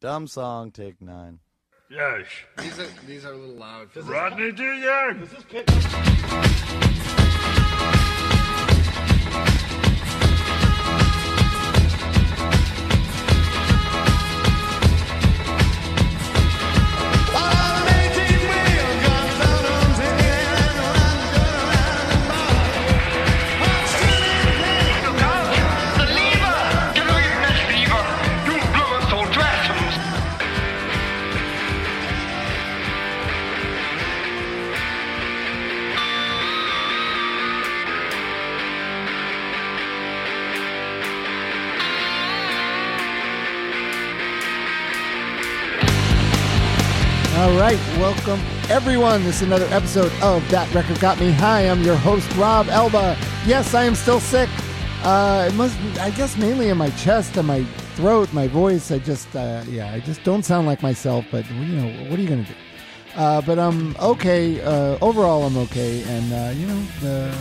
Dumb song, take nine. Yes. These are these are a little loud. Rodney Jr. All everyone. This is another episode of That Record Got Me. Hi, I'm your host Rob Elba. Yes, I am still sick. Uh, it must, I guess, mainly in my chest and my throat, my voice. I just, uh, yeah, I just don't sound like myself. But you know, what are you gonna do? Uh, but I'm okay. Uh, overall, I'm okay, and uh, you know, the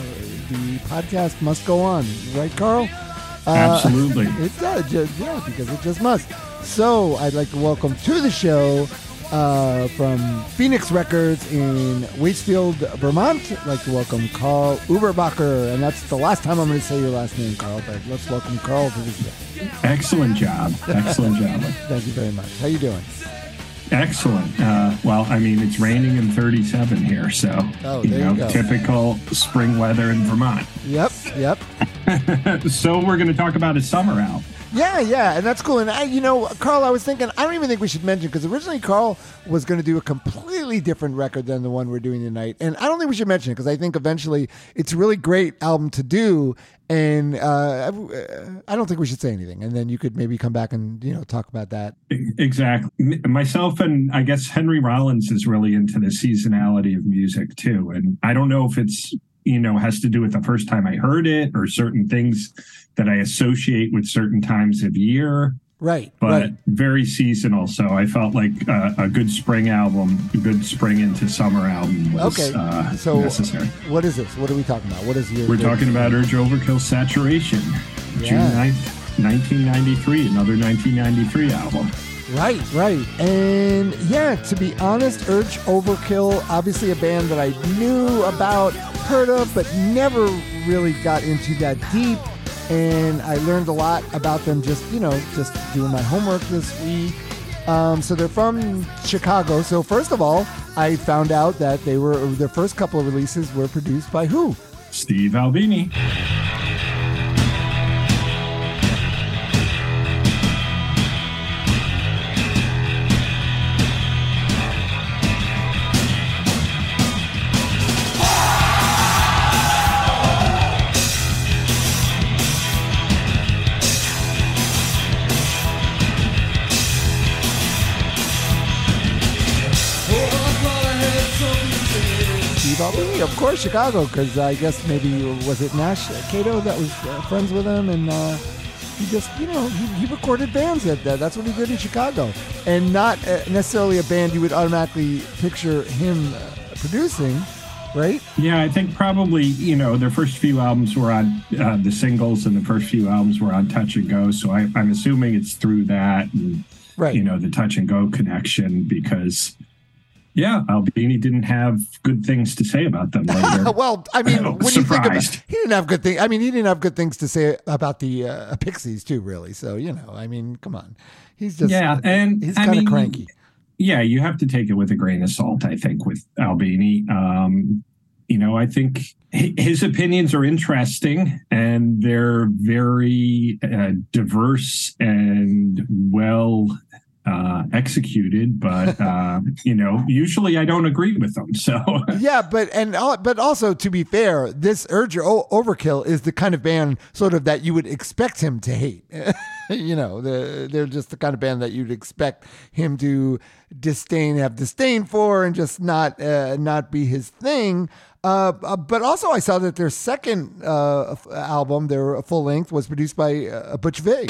the podcast must go on, right, Karl? Uh, Absolutely. It does, just, yeah, because it just must. So I'd like to welcome to the show uh, from Phoenix Records in Waitsfield, Vermont. I'd like to welcome Karl Ueberbacher, and that's the last time I'm going to say your last name, Karl. But let's welcome Karl to the show. Excellent job. Excellent job. Thank you very much. How you doing? Excellent. Uh, well, I mean, it's raining in 37 here, so Oh, you know, you typical spring weather in Vermont. Yep, yep. so we're going to talk about a summer album. Yeah, yeah, and that's cool. And I, you know, Karl, I was thinking, I don't even think we should mention because originally Karl was going to do a completely different record than the one we're doing tonight, and I don't think we should mention it because I think eventually it's a really great album to do, and uh, I don't think we should say anything, and then you could maybe come back and you know talk about that. Exactly. Myself and I guess Henry Rollins is really into the seasonality of music too. And I don't know if it's, you know, has to do with the first time I heard it or certain things that I associate with certain times of year. Right, but right. very seasonal. So I felt like uh, a good spring album, a good spring into summer album was Okay, uh, so necessary. what is this? What are we talking about? What is your? We're talking about Urge Overkill Saturation, June Yeah. 9th, 1993, another 1993 album. Right, right. And yeah, to be honest, Urge Overkill, obviously a band that I knew about, heard of, but never really got into that deep. And I learned a lot about them just, you know, just doing my homework this week. Um, so they're from Chicago. So first of all, I found out that they were their first couple of releases were produced by who? Steve Albini. Of course, Chicago, because I guess maybe was it Nash Kato that was uh, friends with him, and uh, he just you know he, he recorded bands at that. That's what he did in Chicago, and not uh, necessarily a band you would automatically picture him uh, producing, right? Yeah, I think probably, you know, their first few albums were on uh, the singles and the first few albums were on Touch and Go. So I, I'm assuming it's through that and, Right. you know, the Touch and Go connection because, yeah, Albini didn't have good things to say about them later. well, I mean, Oh, when you think about, surprised. he didn't have good things. I mean, he didn't have good things to say about the uh, Pixies too, really. So you know, I mean, come on, he's just yeah, and he's kind of cranky. Yeah, you have to take it with a grain of salt, I think, with Albini. Um, you know, I think his opinions are interesting and they're very uh, diverse and well uh, executed, but uh, you know, usually I don't agree with them. So Yeah, but and but also to be fair, this Urge Overkill is the kind of band sort of that you would expect him to hate. you know, the, they're just the kind of band that you'd expect him to disdain, have disdain for, and just not uh, not be his thing. Uh, uh, but also, I saw that their second uh, album, their full length, was produced by uh, Butch Vig.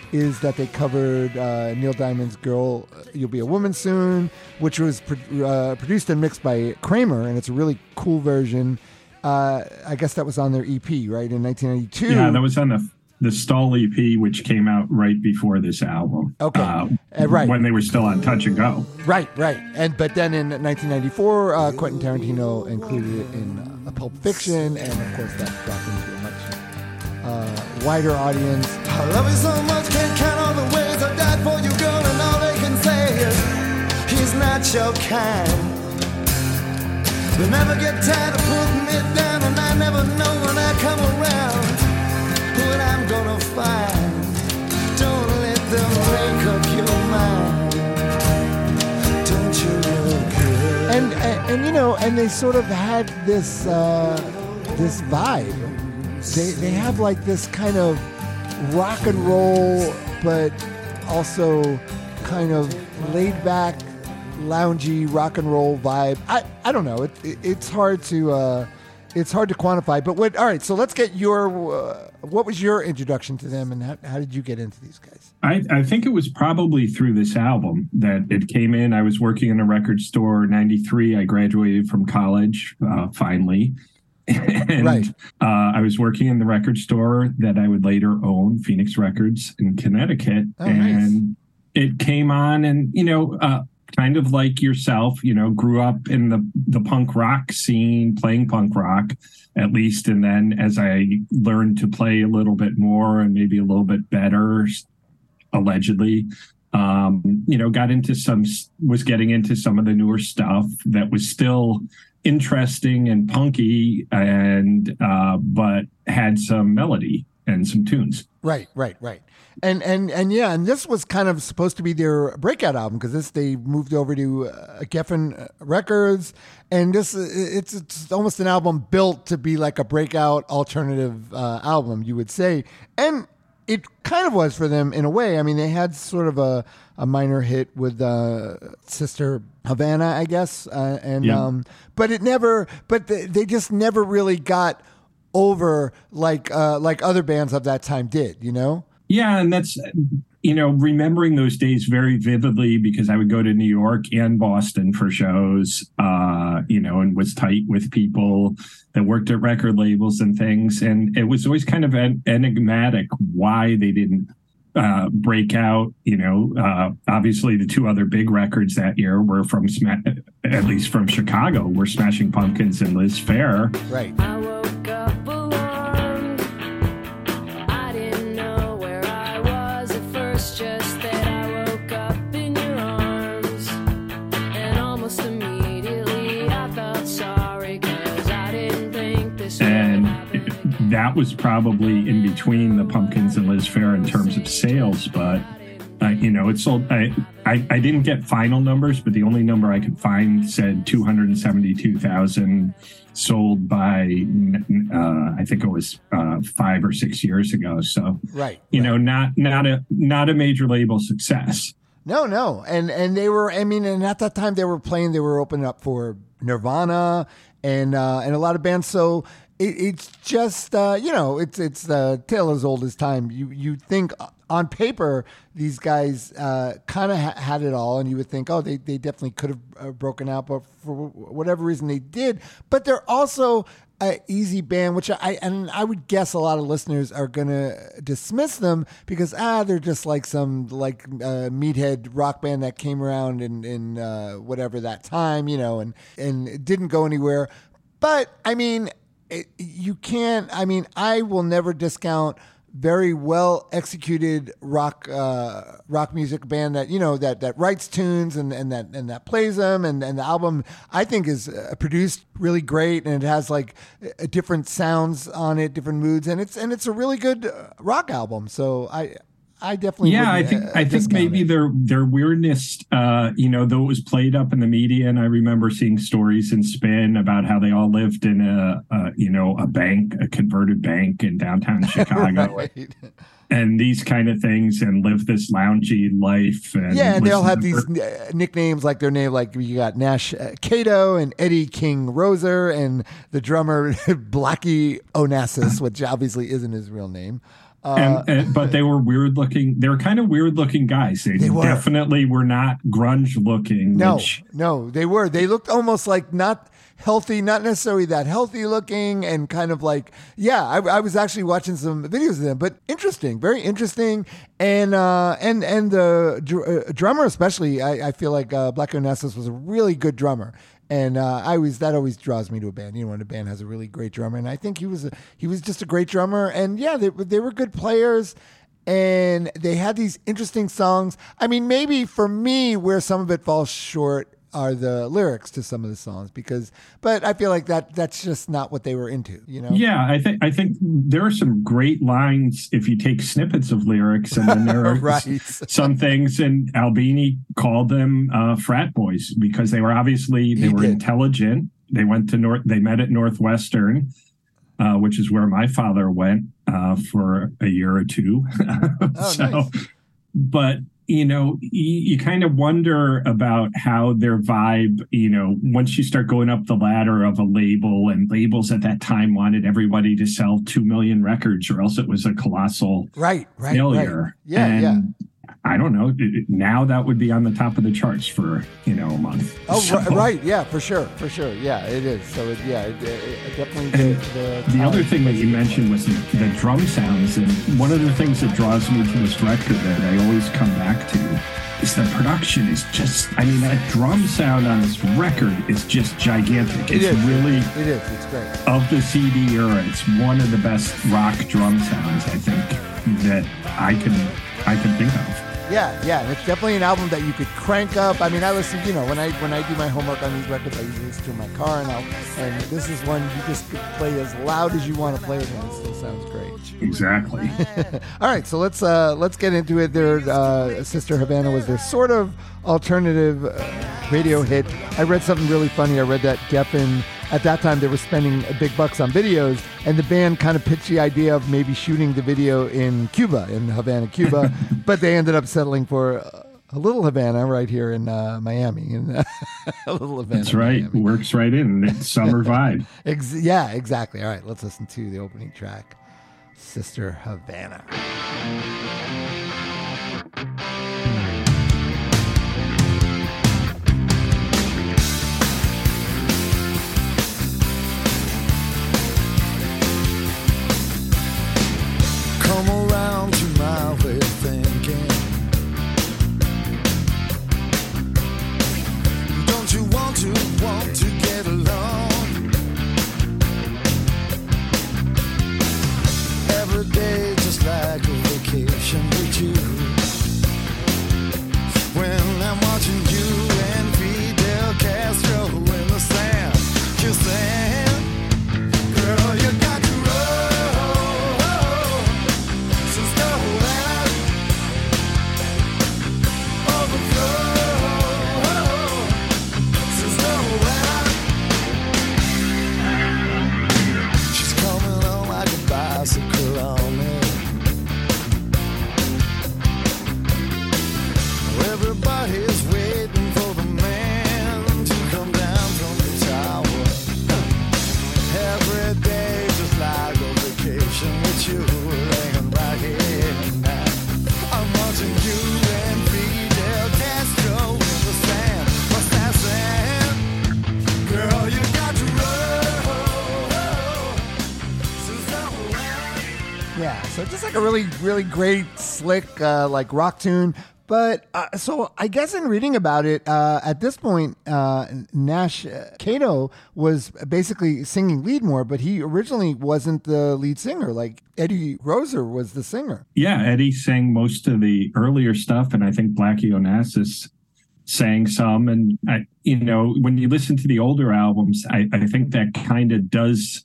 is that they covered uh, Neil Diamond's "Girl, You'll Be a Woman Soon," which was pro- uh, produced and mixed by Kramer, and it's a really cool version. Uh, I guess that was on their EP, right, in 1992. Yeah, that was on the the Stull EP, which came out right before this album. Okay. Uh, Uh, right. When they were still on Touch and Go. Right, right. And but then in 1994, uh, Quentin Tarantino included it in uh, Pulp Fiction, and of course that got into a uh, wider audience. I love you so much, can't count all the ways I died for you, girl, and all they can say is he's not your kind. They never get tired of putting me down, and I never know when I come around what I'm gonna find. Don't let them make up your mind. Don't you look good? And, and and you know, and they sort of had this uh, this vibe. They they have like this kind of rock and roll, but also kind of laid back, loungy rock and roll vibe. I I don't know. It, it it's hard to. Uh, it's hard to quantify, but what? All right, so let's get your. Uh, what was your introduction to them, and how, how did you get into these guys? I, I think it was probably through this album that it came in. I was working in a record store. '93, I graduated from college uh, finally, and Right. uh, I was working in the record store that I would later own, Phoenix Records in Connecticut, Oh, nice. and it came on, and you know. Uh, Kind of like yourself, you know, grew up in the the punk rock scene, playing punk rock, at least. And then as I learned to play a little bit more and maybe a little bit better, allegedly um you know got into some was getting into some of the newer stuff that was still interesting and punky and uh but had some melody and some tunes Right, right, right. And and and yeah, and this was kind of supposed to be their breakout album because this they moved over to uh, Geffen Records, and this it's it's almost an album built to be like a breakout alternative uh, album, you would say, and it kind of was for them in a way. I mean, they had sort of a, a minor hit with uh, Sister Havana, I guess, uh, and Yeah. um, but it never, but they, they just never really got over like uh, like other bands of that time did, you know? yeah and that's you know remembering those days very vividly because i would go to new york and boston for shows uh you know and was tight with people that worked at record labels and things and it was always kind of en- enigmatic why they didn't uh, break out. You know, uh, obviously the two other big records that year were from, Sma- at least from Chicago, were Smashing Pumpkins and Liz Phair. Right. That was probably in between the Pumpkins and Liz Phair in terms of sales, but. Uh, you know, it sold. I, I I didn't get final numbers, but the only number I could find said two hundred and seventy-two thousand sold by. Uh, I think it was uh, five or six years ago. So Right. you know, not not a not a major label success. No, no, and and they were. I mean, and at that time they were playing. They were opening up for Nirvana and uh, and a lot of bands. So it, it's just uh, you know, it's it's the tale as old as time. You you think on paper these guys uh, kind of ha- had it all, and you would think, oh, they they definitely could have uh, broken out, but for whatever reason they did. But they're also a easy band, which I and I would guess a lot of listeners are gonna dismiss them because ah, they're just like some like uh, meathead rock band that came around in in uh, whatever that time, you know, and and didn't go anywhere. But I mean, it, you can't. I mean, I will never discount very well executed rock uh, rock music band that you know that that writes tunes and, and that and that plays them and, and the album I think is uh, produced really great and it has like uh, different sounds on it different moods and it's and it's a really good uh, rock album so I I definitely yeah, I think uh, I think maybe it. their their weirdness, uh, you know, though it was played up in the media, and I remember seeing stories in Spin about how they all lived in a, a you know a bank, a converted bank in downtown Chicago, Right. and these kind of things, and live this loungy life. And Yeah, and they all have these uh, nicknames like their name, like you got Nash uh, Kato and Eddie King Roeser and the drummer Blackie Onassis, which obviously isn't his real name. Uh, and, and- but they were weird looking. They were kind of weird looking guys. They, They were. definitely were not grunge looking. no, which- no, they were. They looked almost like not healthy, not necessarily that healthy looking, and kind of like, yeah, I, I was actually watching some videos of them, but interesting, very interesting. And uh, and and the dr- uh, drummer, especially, I, I feel like uh, Black Onassis was a really good drummer. And uh, I always that always draws me to a band. You know, when a band has a really great drummer, and I think he was a, he was just a great drummer. And yeah, they they were good players and they had these interesting songs. I mean, maybe for me, where some of it falls short are the lyrics to some of the songs because, but I feel like that that's just not what they were into, you know? Yeah, I think I think there are some great lines if you take snippets of lyrics, and then there are Right. some things. And Albini called them uh, frat boys because they were obviously they He were did. intelligent. They went to North. They met at Northwestern, uh, which is where my father went uh, for a year or two. Oh, so, nice. but you know, you, you kind of wonder about how their vibe, you know, once you start going up the ladder of a label, and labels at that time wanted everybody to sell 2 million records or else it was a colossal Right, right, failure. right. Yeah, and yeah. I don't know. Now that would be on the top of the charts for, you know, a month. Oh, So- ri- right, yeah, for sure, for sure, yeah, it is. So it, yeah, it, it, definitely the the, The other thing that you mentioned was the, the drum sounds, and one of the things that draws me to this record that I always come back to is the production is just. I mean, that drum sound on this record is just gigantic. It It's really It is. It's great. of the CD era. It's one of the best rock drum sounds I think that I can I can think of. Yeah, yeah, it's definitely an album that you could crank up. I mean, I listen, you know, when I when I do my homework on these records, I usually listen to in my car, and I'll, and this is one you just play as loud as you want to play it, and it still sounds great. Exactly. All right, so let's uh, let's get into it. Their uh, Sister Havana was their sort of alternative uh, radio hit. I read something really funny. I read that Geffen at that time they were spending big bucks on videos, and the band kind of pitched the idea of maybe shooting the video in Cuba, in Havana, Cuba, but they ended up settling for. uh, A little Havana right here in uh, Miami, in a little Havana. That's right. Miami. Works right in. It's summer vibe. Ex- yeah, exactly. All right, let's listen to the opening track, Sister Havana. Come around to my way of thinking. Don't you want to want to get along? Every day just like a vacation with you. When I'm watching really, really great, slick, uh, like rock tune. But uh, so I guess in reading about it, uh, at this point, uh, Nash uh, Kato was basically singing lead more, but he originally wasn't the lead singer. Like Eddie Roeser was the singer. Yeah, Eddie sang most of the earlier stuff, and I think Blackie Onassis sang some. And I, you know, when you listen to the older albums, I, I think that kind of does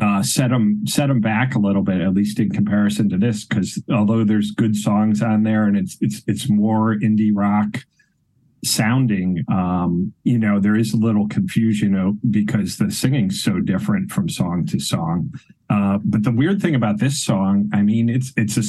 uh, set them set them back a little bit, at least in comparison to this, because although there's good songs on there and it's it's it's more indie rock sounding, um, you know, there is a little confusion because the singing's so different from song to song. Uh, but the weird thing about this song, I mean, it's it's a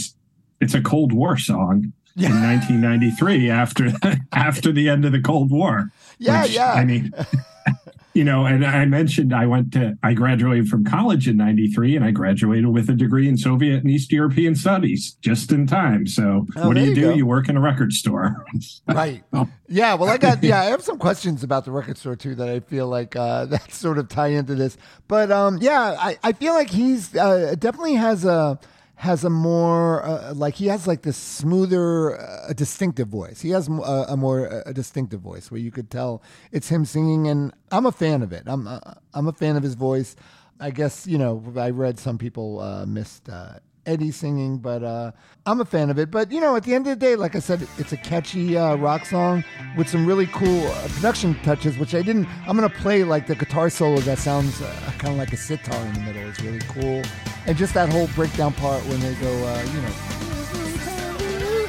it's a Cold War song in 1993 after after the end of the Cold War. Yeah, which, yeah. I mean, you know, and I mentioned I went to I graduated from college in 93 and I graduated with a degree in Soviet and East European studies just in time. So Oh, what do you you do? go. You work in a record store. Right. Oh. Yeah. Well, I got yeah. I have some questions about the record store too that I feel like uh, that sort of tie into this. But um, yeah, I, I feel like he's uh, definitely has a has a more uh, like he has like this smoother, uh, distinctive voice. He has a, a more a distinctive voice where you could tell it's him singing, and I'm a fan of it. I'm uh, I'm a fan of his voice. I guess you know I read some people uh, missed uh, Eddie singing, but uh, I'm a fan of it. But you know, at the end of the day, like I said, it's a catchy uh, rock song with some really cool uh, production touches, which I didn't. I'm gonna play like the guitar solo that sounds uh, kind of like a sitar in the middle. It's really cool, and just that whole breakdown part when they go, uh, you know.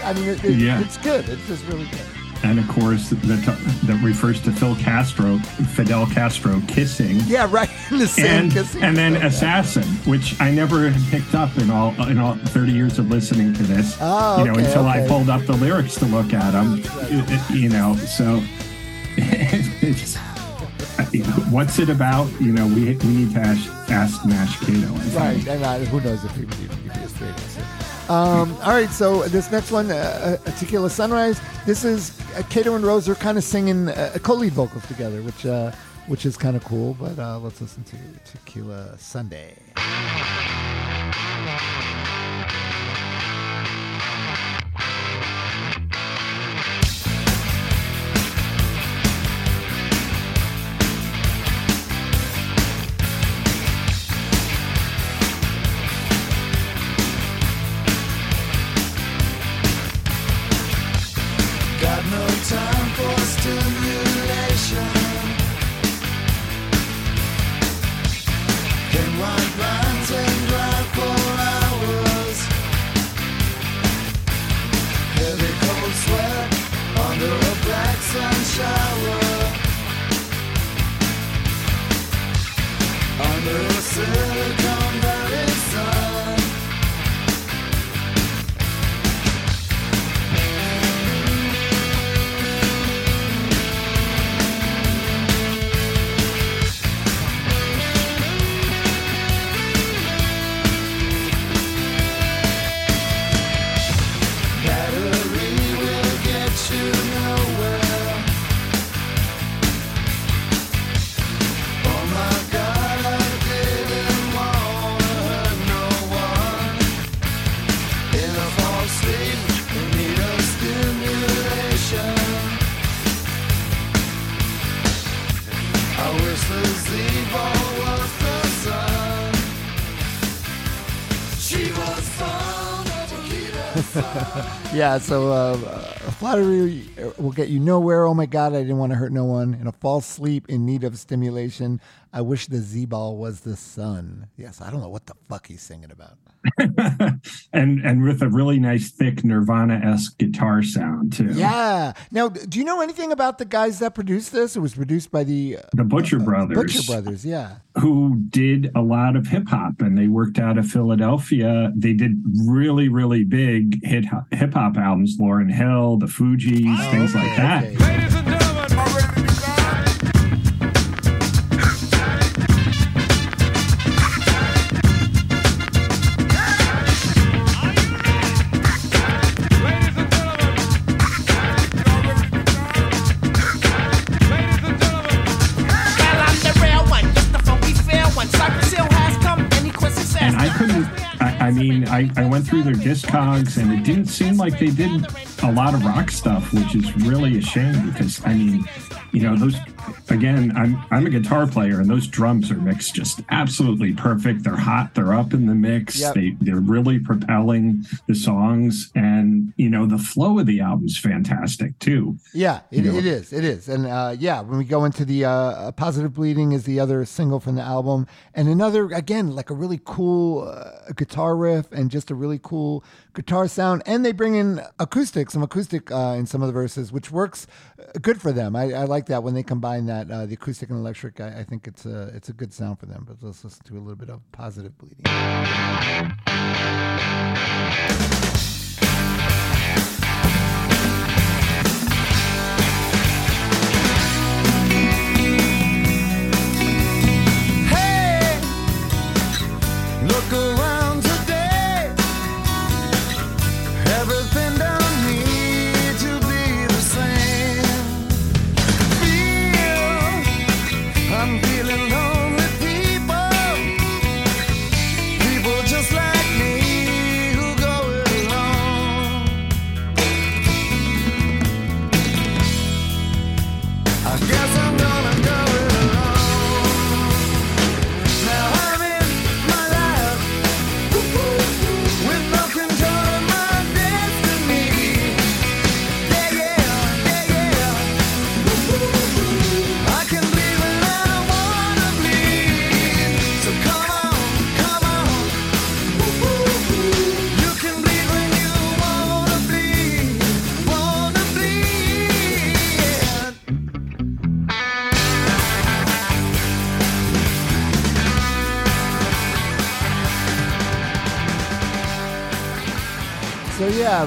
I mean, it, it- Yeah. it's good. It's just really good. And of course, that that refers to Phil Castro, Fidel Castro kissing. Yeah, right. In the same and kissing. and then Okay. assassin, which I never had picked up in all in all thirty years of listening to this. Oh, you know, okay, until I pulled up the lyrics to look at them. You know, so it's, what's it about? You know, we we need to ask, ask Nash. I think. Right, and uh, who knows if he would even give you a straight answer. Um, all right, so this next one, uh, uh, Tequila Sunrise. This is uh, Kato and Rose are kind of singing uh, co-lead vocals together, which uh, which is kind of cool. But uh, let's listen to Tequila Sundae. Yeah, so uh, uh, flattery will get you nowhere. Oh my God, I didn't want to hurt no one. In a false sleep, in need of stimulation. I wish the Z-ball was the sun. Yes, I don't know what the fuck he's singing about. and and with a really nice thick Nirvana esque guitar sound too. Yeah. Now, do you know anything about the guys that produced this? It was produced by the uh, The Butcher Brothers. Butcher Brothers. Yeah. who did a lot of hip hop and they worked out of Philadelphia. They did really, really big hip hop albums, Lauryn Hill, the Fugees, things like Okay, that. okay. I, I went through their discogs and it didn't seem like they did a lot of rock stuff, which is really a shame because, I mean, you know, those again, I'm I'm a guitar player, and those drums are mixed just absolutely perfect. They're hot. They're up in the mix. Yep. They they're really propelling the songs, and you know the flow of the album's fantastic too. Yeah, it, it is. It is. And uh, yeah, when we go into the uh, Positive Bleeding is the other single from the album. And another, again, like a really cool uh, guitar riff and just a really cool guitar sound. And they bring in acoustic, some acoustic uh, in some of the verses, which works uh, good for them. I, I like that when they combine that, uh, the acoustic and electric. I, I think it's a, it's a good sound for them. But let's listen to a little bit of Positive Bleeding.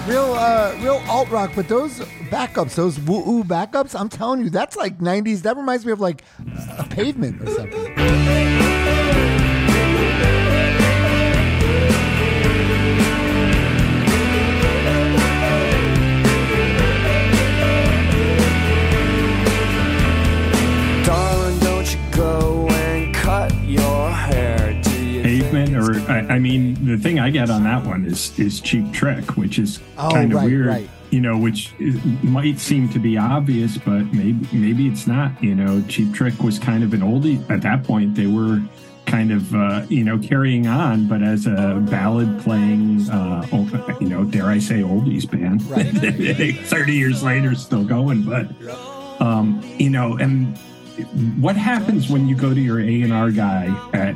Real uh real alt rock, but those backups, those woo woo backups, I'm telling you, that's like 90s. That reminds me of like a pavement or something. I, mean, the thing I get on that one is is Cheap Trick, which is Oh, kind of right, weird. right. You know, which is, might seem to be obvious, but maybe maybe it's not. You know, Cheap Trick was kind of an oldie at that point. They were kind of uh, you know carrying on, but as a ballad playing, uh, you know, dare I say, oldies band. Right. Thirty years later, still going, but um, you know, and what happens when you go to your A and R guy at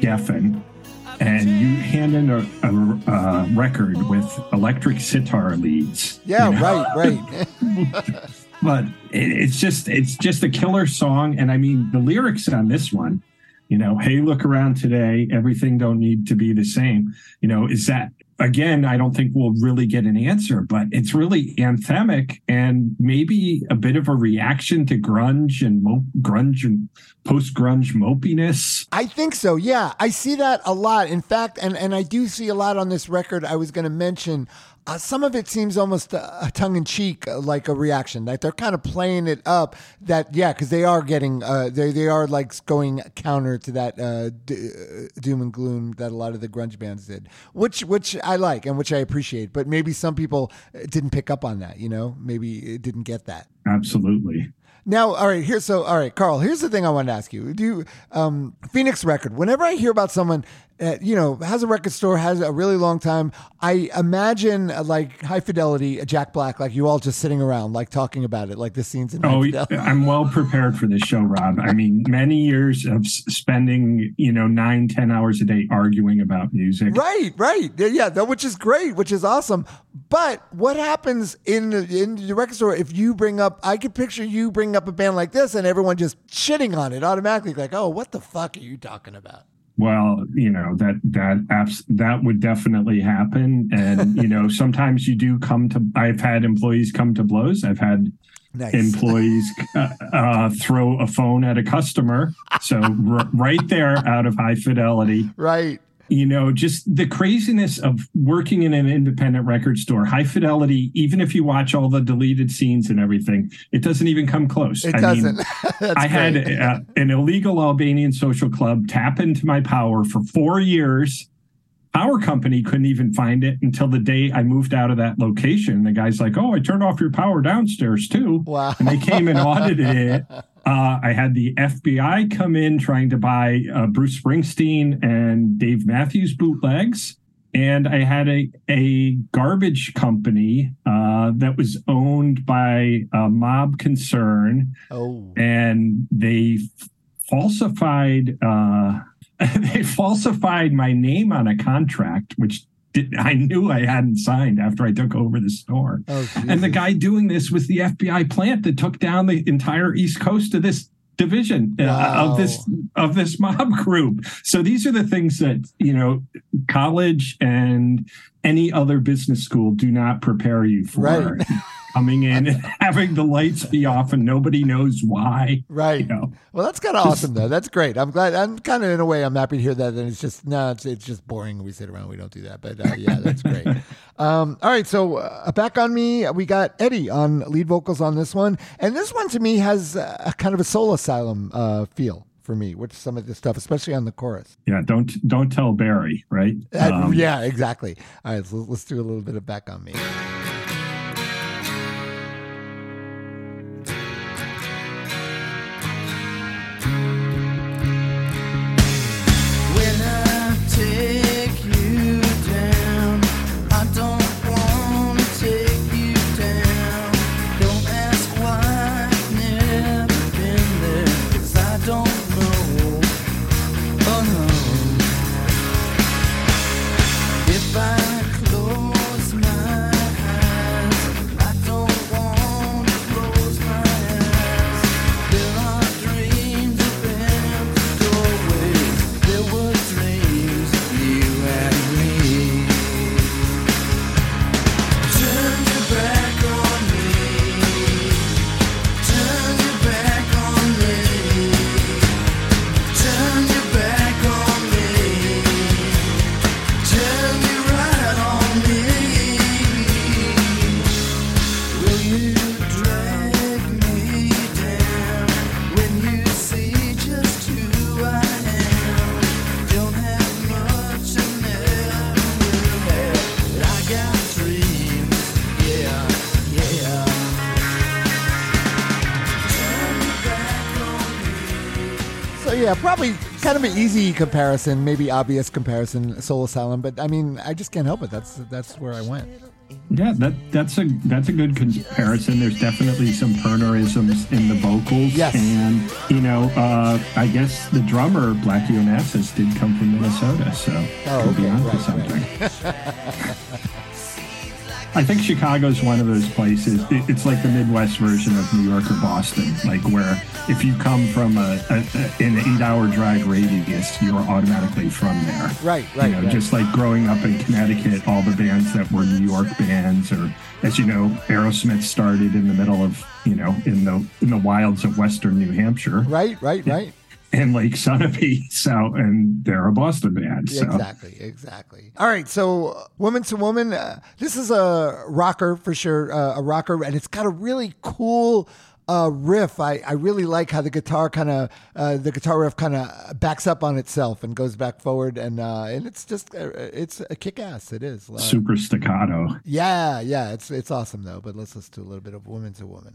Geffen and you hand in a, a, a record with electric sitar leads? Yeah, you know? right, right. but it, it's just it's just a killer song and i mean the lyrics on this one you know hey look around today everything don't need to be the same you know is that again i don't think we'll really get an answer but it's really anthemic and maybe a bit of a reaction to grunge and mo- grunge and post grunge mopiness I think so. Yeah, I see that a lot. In fact, and and I do see a lot on this record. I was going to mention uh, some of it seems almost uh, tongue in cheek, uh, like a reaction. Like they're kind of playing it up. That yeah, because they are getting uh, they they are like going counter to that uh, d- doom and gloom that a lot of the grunge bands did, which which I like and which I appreciate. But maybe some people didn't pick up on that. You know, maybe it didn't get that. absolutely Now, all right, here. So, all right, Karl. Here's the thing I wanted to ask you. Do you, um, Phoenix Record? Whenever I hear about someone, uh, you know, has a record store, has a really long time, I imagine uh, like High Fidelity, uh, Jack Black, like you all just sitting around, like talking about it, like the scenes in Oh. I'm well prepared for this show, Rob. I mean, many years of spending, you know, nine, ten hours a day arguing about music. Right, right, Yeah, yeah, that, which is great, which is awesome. But what happens in the, in the record store if you bring up? I could picture you bring up a band like this, and everyone just shitting on it automatically, like, "Oh, what the fuck are you talking about?" Well, you know that that apps that would definitely happen, and you know sometimes you do come to. I've had employees come to blows. I've had Nice. employees uh, uh, throw a phone at a customer. So r- right there, out of high fidelity, right. You know, just the craziness of working in an independent record store. High fidelity, even if you watch all the deleted scenes and everything, it doesn't even come close. It I doesn't. Mean, I had great. uh, an illegal Albanian social club tap into my power for four years. Power company couldn't even find it until the day I moved out of that location. The guy's like, "Oh, I turned off your power downstairs too," Wow. and they came and audited it. Uh, I had the FBI come in trying to buy uh, Bruce Springsteen and Dave Matthews bootlegs. And I had a, a garbage company uh, that was owned by a mob concern, Oh, and they falsified uh, they falsified my name on a contract, which did, I knew I hadn't signed after I took over the store. oh, And the guy doing this was the FBI plant that took down the entire East Coast of this division uh, of this of this mob group. So these are the things that you know college and any other business school do not prepare you for. Right. Coming in and having the lights be off and nobody knows why. Right. You know, Well, that's kind of awesome, though. That's great. I'm glad. I'm kind of in a way. I'm happy to hear that. And it's just no, it's it's just boring. We sit around. We don't do that. But uh, yeah, that's great. um, all right. So uh, back on me. We got Eddie on lead vocals on this one, and this one to me has a kind of a soul asylum uh, feel for me with some of this stuff, especially on the chorus. yeah. Don't don't tell Barry, right? Uh, Um, yeah, exactly. All right. So let's do a little bit of back on me. Kind of an easy comparison, maybe obvious comparison, Soul Asylum. But I mean, I just can't help it. That's that's where I went. Yeah, that that's a that's a good comparison. There's definitely some Pirnerisms in the vocals, Yes. and you know, uh, I guess the drummer Blackie Onassis did come from Minnesota, so Oh, could be okay, onto right, something. I think Chicago's one of those places. it- It's like the Midwest version of New York or Boston, like where if you come from a, a, a an eight-hour drive radius, you're automatically from there. Right, right, You know, right. just like growing up in Connecticut, all the bands that were New York bands, or as you know, Aerosmith started in the middle of you know in the in the wilds of Western New Hampshire Right, right, right. And Lake Sunapee, so and they're a Boston band. So Exactly, exactly. All right, so woman to woman, uh, this is a rocker for sure, uh, a rocker, and it's got a really cool uh, riff. I, I really like how the guitar kind of uh, the guitar riff kind of backs up on itself and goes back forward, and uh, and it's just uh, it's a kick ass. It is. Super staccato. yeah, yeah, it's it's awesome though. But let's listen to a little bit of woman to woman.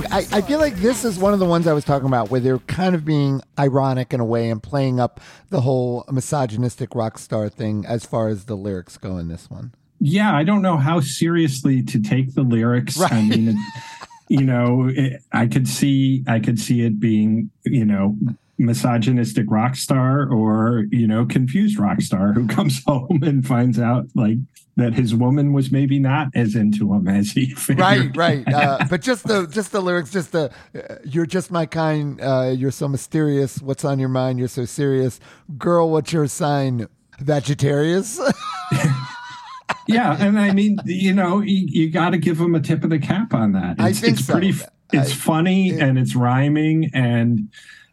Think? I, I feel like this is one of the ones I was talking about where they're kind of being ironic in a way and playing up the whole misogynistic rock star thing as far as the lyrics go in this one. yeah, I don't know how seriously to take the lyrics. I mean, you know, it, I could see, I could see it being, you know, misogynistic rock star or you know confused rock star who comes home and finds out like that his woman was maybe not as into him as he figured. Right, right. Uh, but just the just the lyrics, just the uh, "You're just my kind. Uh, you're so mysterious. What's on your mind? You're so serious, girl. What's your sign? Vegetarians." yeah, and I mean, you know, you, you got to give him a tip of the cap on that. I It's, think it's so. pretty. It's I- funny it- and it's rhyming, and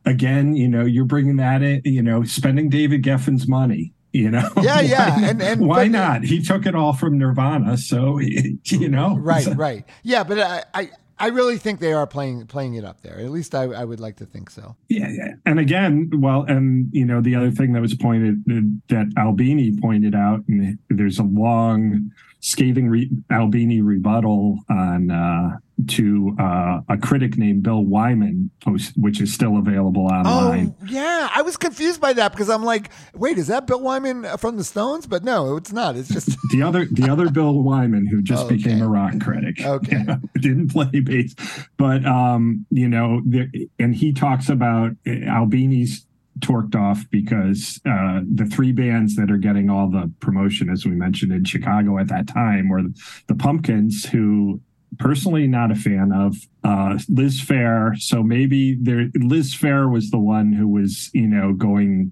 again, you know, you're bringing that in. You know, spending David Geffen's money. You know, Yeah, yeah, and- and- why but- not? He took it all from Nirvana, so you know, right, so- right. Yeah, but I, I I really think they are playing playing it up there. At least I, I would like to think so. Yeah, yeah. And again, well, and you know, the other thing that was pointed that Albini pointed out, and there's a long, scathing re- Albini rebuttal on uh, to uh, a critic named Bill Wyman, post, which is still available online. Oh yeah, I was confused by that because I'm like, wait, is that Bill Wyman from the Stones? But no, it's not. It's just The other, the other Bill Wyman, who just Okay. became a rock critic, Okay. you know, didn't play bass, but um, you know, there, and he talks about uh, Albini's torqued off because uh, the three bands that are getting all the promotion, as we mentioned in Chicago at that time, were the Pumpkins, who personally not a fan of uh, Liz Phair. So maybe there, Liz Phair was the one who was, you know, going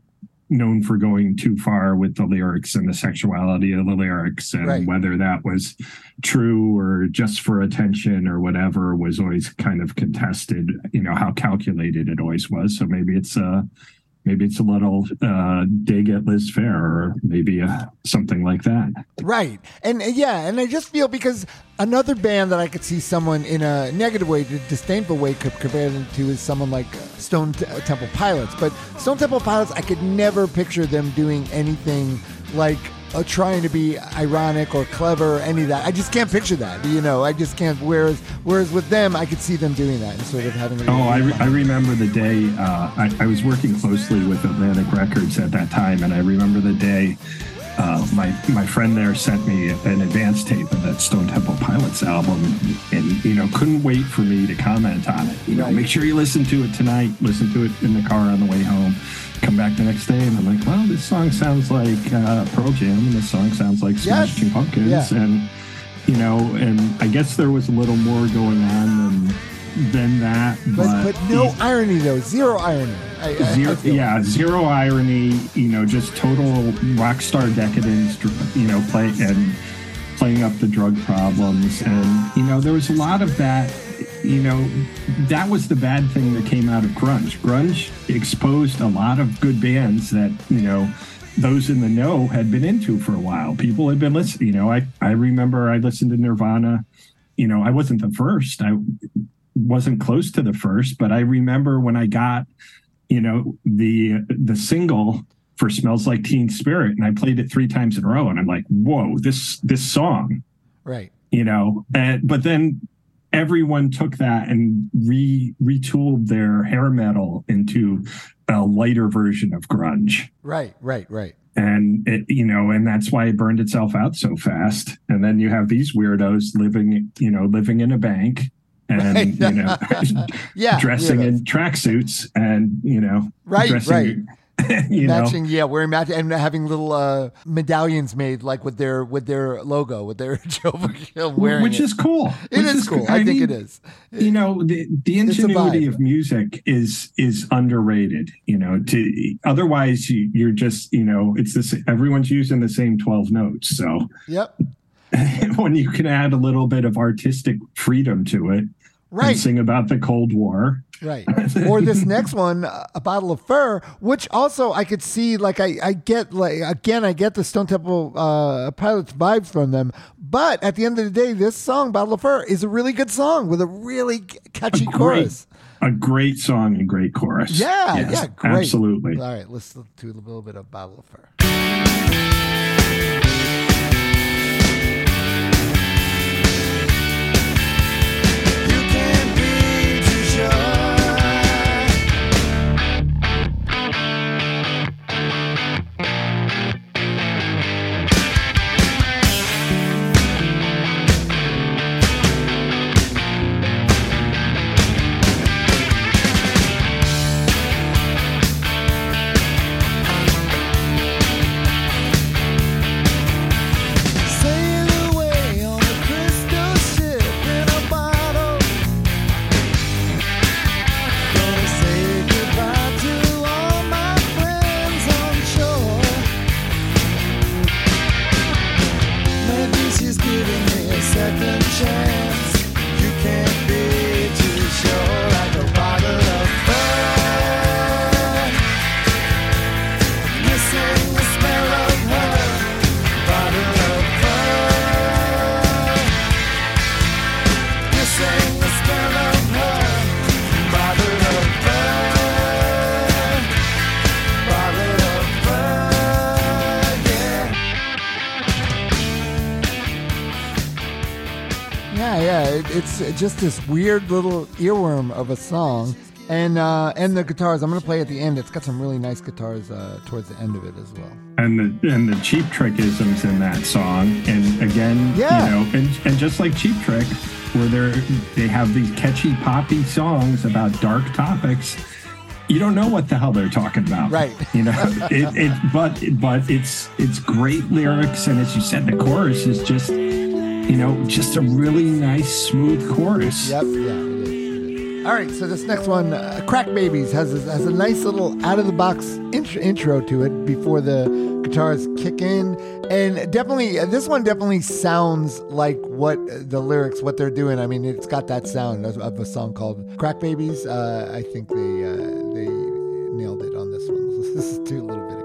known for going too far with the lyrics and the sexuality of the lyrics and Right. whether that was true or just for attention or whatever was always kind of contested you know how calculated it always was so maybe it's uh maybe it's a little uh dig at Liz Phair or maybe uh, something like that Right. And uh, yeah, and I just feel because another band that I could see someone in a negative way, a disdainful way, could compare them to is someone like Stone Temple Pilots. But Stone Temple Pilots, I could never picture them doing anything like uh, trying to be ironic or clever or any of that. I just can't picture that. You know, I just can't. Whereas, whereas with them, I could see them doing that and sort of having. a- Oh, I, re- I remember the day uh, I, I was working closely with Atlantic Records at that time, and I remember the day uh, my my friend there sent me an advance tape of that Stone Temple Pilots album, and you know couldn't wait for me to comment on it. You know, Right. make sure you listen to it tonight. Listen to it in the car on the way home. Come back the next day, and I'm like, well, this song sounds like uh, Pearl Jam, and this song sounds like Yes. Smashing Pumpkins, Yeah. and you know, and I guess there was a little more going on than than that, But, but no irony though, zero irony. I, I, I Zero, feel. yeah, zero irony. You know, just total rock star decadence. You know, play and playing up the drug problems, and you know, there was a lot of that. You know, that was the bad thing that came out of grunge. Grunge exposed a lot of good bands that you know those in the know had been into for a while. People had been listening. You know, I I remember I listened to Nirvana. You know, I wasn't the first. I wasn't close to the first, but I remember when I got you know the the single for smells like teen spirit and i played it three times in a row and i'm like whoa this this song Right. you know and but then everyone took that and re retooled their hair metal into a lighter version of grunge Right. Right. Right. and it you know and that's why it burned itself out so fast and then you have these weirdos living you know living in a bank and Right. you know Yeah. dressing weirdos. in tracksuits and you know Right, dressing, you matching know? Yeah wearing match and having little uh medallions made like with their with their logo with their Jehovah wearing which it. is cool. It which is cool. i, think mean, it is. you know the the ingenuity of music is is underrated you know to otherwise you, you're just you know it's this everyone's using the same 12 notes so. Yep. When you can add a little bit of artistic freedom to it right. Sing about the cold war. Right. Or this next one a bottle of fur which also i could see like i i get like again i get the stone temple uh pilots vibes from them. But at the end of the day this song bottle of fur is a really good song with a really catchy great chorus. A great song and great chorus. Yeah Yes, yeah great. absolutely. All right let's do a little bit of bottle of fur it's just this weird little earworm of a song. And uh, and the guitars, I'm gonna play at the end. It's got some really nice guitars uh, towards the end of it as well. and the and the cheap Trickisms in that song and again Yeah. you know and, and just like cheap trick where they're they have these catchy poppy songs about dark topics you don't know what the hell they're talking about Right. you know it, it but but it's it's great lyrics and as you said the chorus is just you know just a really nice smooth chorus Yep, yeah, it is. All right, so this next one, uh, Crack Babies, has a, has a nice little out of the box intro, intro to it before the guitars kick in, and definitely uh, this one definitely sounds like what the lyrics, what they're doing. I mean, it's got that sound of, a song called Crack Babies. Uh, I think they uh, they nailed it on this one. This is a little bit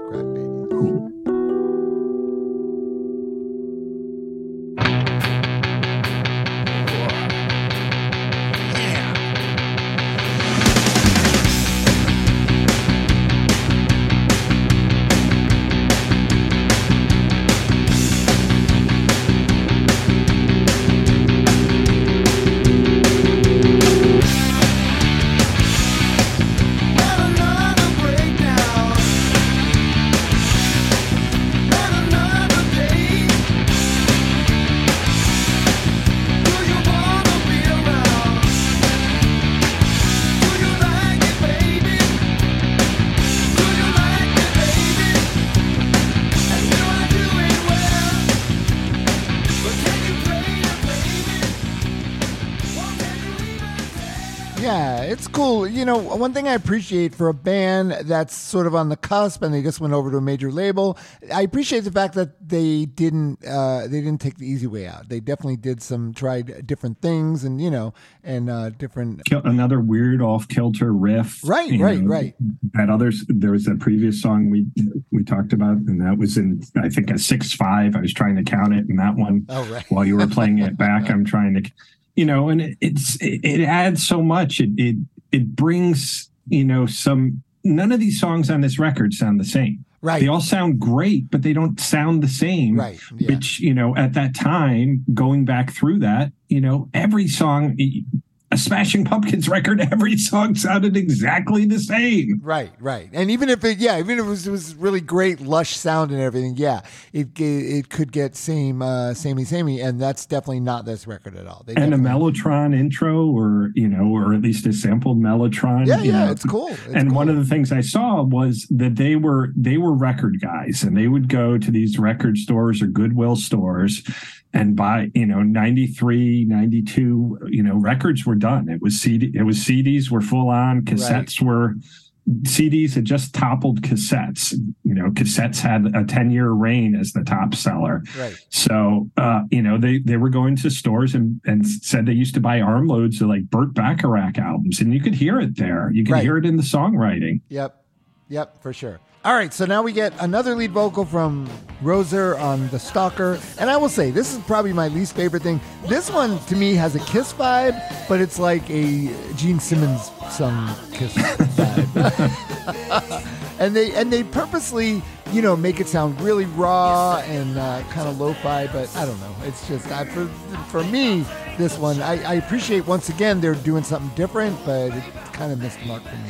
one thing I appreciate for a band that's sort of on the cusp and they just went over to a major label, I appreciate the fact that they didn't uh, they didn't take the easy way out. They definitely did some tried different things and you know and uh, different. Another weird off kilter riff. Right, right, right. That others there was a previous song we we talked about, and that was in I think a six five. I was trying to count it, and that one Oh right. while you were playing it back, I'm trying to, you know, and it, it's it, it adds so much. It it it brings you know some. None of these songs on this record sound the same. Right. They all sound great, but they don't sound the same Right. Yeah. which you know at that time going back through that you know every song a smashing pumpkins record every song sounded exactly the same Right, right, and even if it, yeah, even if it was, it was really great, lush sound and everything, yeah, it ge- it could get same, uh, samey, samey, and that's definitely not this record at all. They and a mellotron intro or you know or at least a sampled mellotron yeah, yeah, know. it's cool. It's and one of the things I saw was that they were they were record guys and they would go to these record stores or Goodwill stores and by you know, 93, 92, you know, records were done. It was CD it was CDs were full on, cassettes were CDs had just toppled cassettes. You know, cassettes had a 10 year reign as the top seller. right. So, uh, you know, they, they were going to stores and, and said they used to buy armloads of like Burt Bacharach albums, and you could hear it there. You could Right. hear it in the songwriting. Yep. Yep, for sure. All right, so now we get another lead vocal from Roeser on The Stalker. And I will say, this is probably my least favorite thing. This one, to me, has a Kiss vibe, but it's like a Gene Simmons sung Kiss vibe. and they and they purposely, you know, make it sound really raw and uh, kind of lo-fi, but I don't know. It's just, I, for, for me, this one, I, I appreciate, once again, they're doing something different, but it kind of missed the mark for me.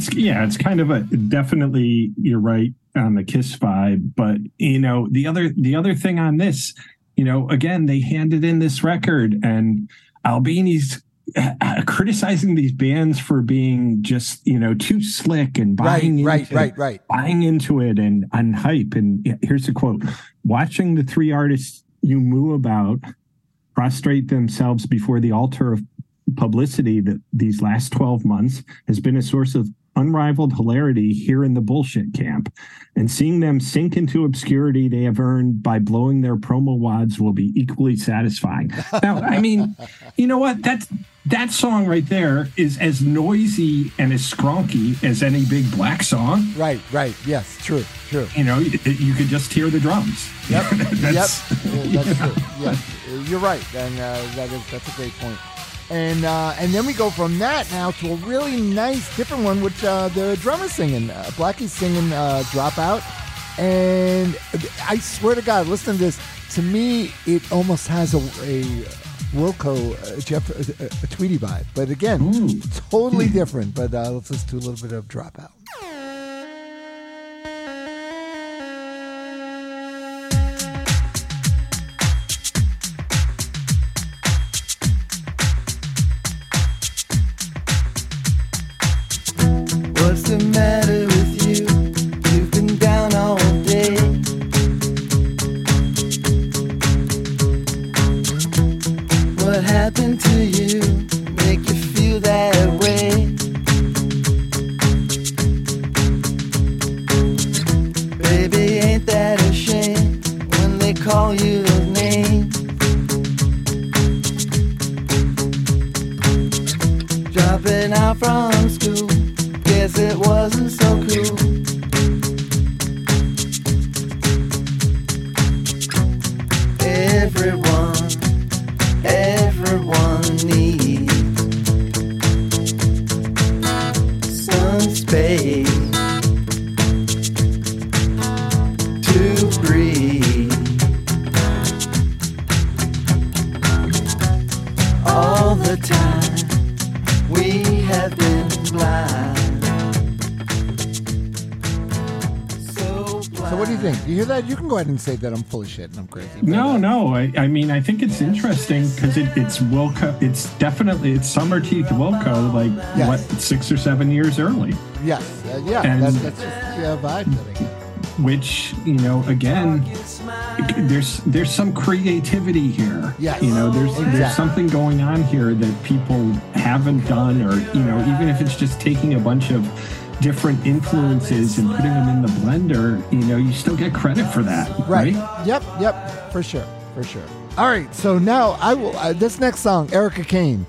It's yeah, it's kind of a definitely you're right on the Kiss vibe, but you know the other the other thing on this, you know, again they handed in this record and Albini's uh, criticizing these bands for being just you know too slick and buying right, into, right, right. buying into it and on hype. And here's a quote: "Watching the three artists you moo about prostrate themselves before the altar of publicity that these last 12 months has been a source of unrivaled hilarity here in the bullshit camp. And seeing them sink into obscurity they have earned by blowing their promo wads will be equally satisfying. Now, I mean, you know what? That that song right there is as noisy and as skronky as any big black song. Right, right. Yes, true, true. You know, you, you could just hear the drums. Yep, That's- yep. That's true. Yeah, you're right, and uh, that is that's a great point. And uh, and then we go from that now to a really nice different one, which uh, the drummer's singing, uh, Blackie's singing uh, "Dropout," and I swear to God, listen to this. To me, it almost has a, a Wilco uh, Jeff uh, uh, Tweedy vibe, but again, Ooh. totally different. But uh, let's listen to a little bit of "Dropout." Can go ahead and say that I'm full of shit and I'm crazy. No, uh, no. I, I mean, I think it's interesting because it, it's Wilco. It's definitely it's Summerteeth Wilco, like Yes. what six or seven years early. Yes, uh, yeah, And- that's, that's just uh, vibe that Which you know, again, there's there's some creativity here. Yes. You know, there's Exactly. there's something going on here that people haven't done, or you know, even if it's just taking a bunch of different influences and putting them in the blender, you know, you still get credit for that, Right. right? Yep. Yep. For sure. For sure. All right. So now I will. Uh, this next song, Erica Kane.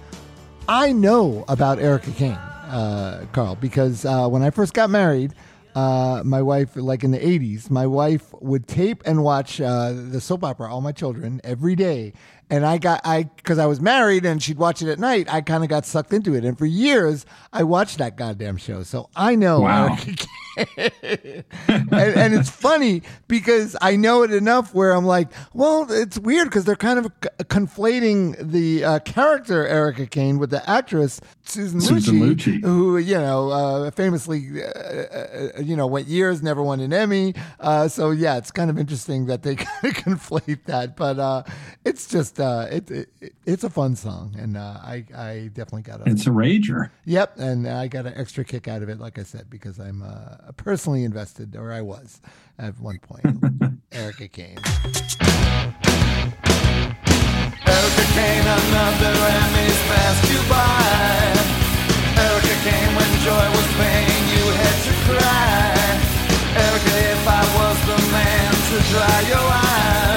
I know about Erica Kane, uh, Karl, because uh, when I first got married, uh, my wife, like in the '80s, my wife would tape and watch uh, the soap opera All My Children every day. And I got I because I was married and she'd watch it at night. I kind of got sucked into it, and for years I watched that goddamn show. So I know Wow. And, and it's funny because I know it enough where I'm like, well, it's weird because they're kind of c- conflating the uh, character Erica Kane with the actress Susan, Susan Lucci, Lucci. who you know uh, famously, uh, uh, you know, went years never won an Emmy. Uh, so yeah, it's kind of interesting that they kind of conflate that, but uh, it's just uh, it, it it's a fun song, and uh, I I definitely got a It's a rager. Yep, and I got an extra kick out of it, like I said, because I'm uh, personally invested, or I was at one point. Erica Kane. Erica Kane, another Emmys passed you by. Erica Kane, when joy was pain, you had to cry. Erica, if I was the man to dry your eyes.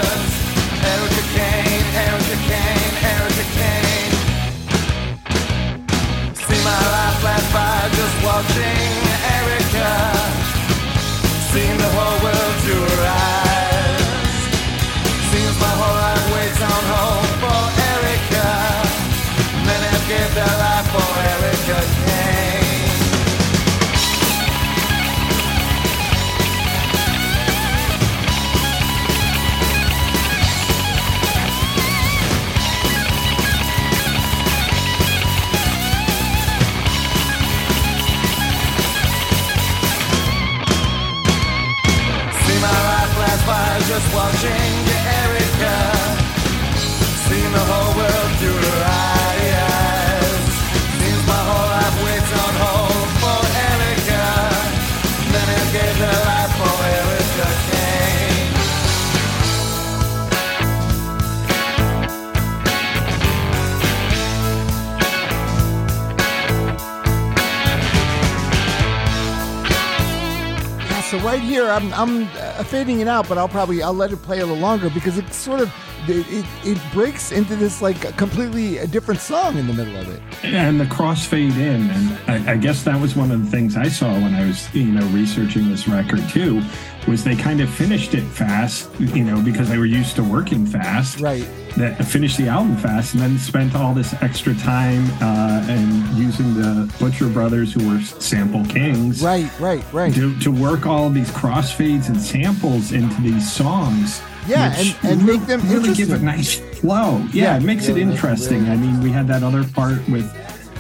I'm I'm uh, fading it out, but I'll probably I'll let it play a little longer because it sort of it, it, it breaks into this like completely a different song in the middle of it. and the crossfade in and I, I guess that was one of the things i saw when i was you know researching this record too was they kind of finished it fast you know because they were used to working fast Right. That finished the album fast and then spent all this extra time uh, and using the butcher brothers who were sample kings Right, right, right. to, to work all of these crossfades and samples into these songs. Yeah, which and- and make them really give a nice flow. Yeah, Yeah, it makes yeah, it it interesting. really- I mean, we had that other part with,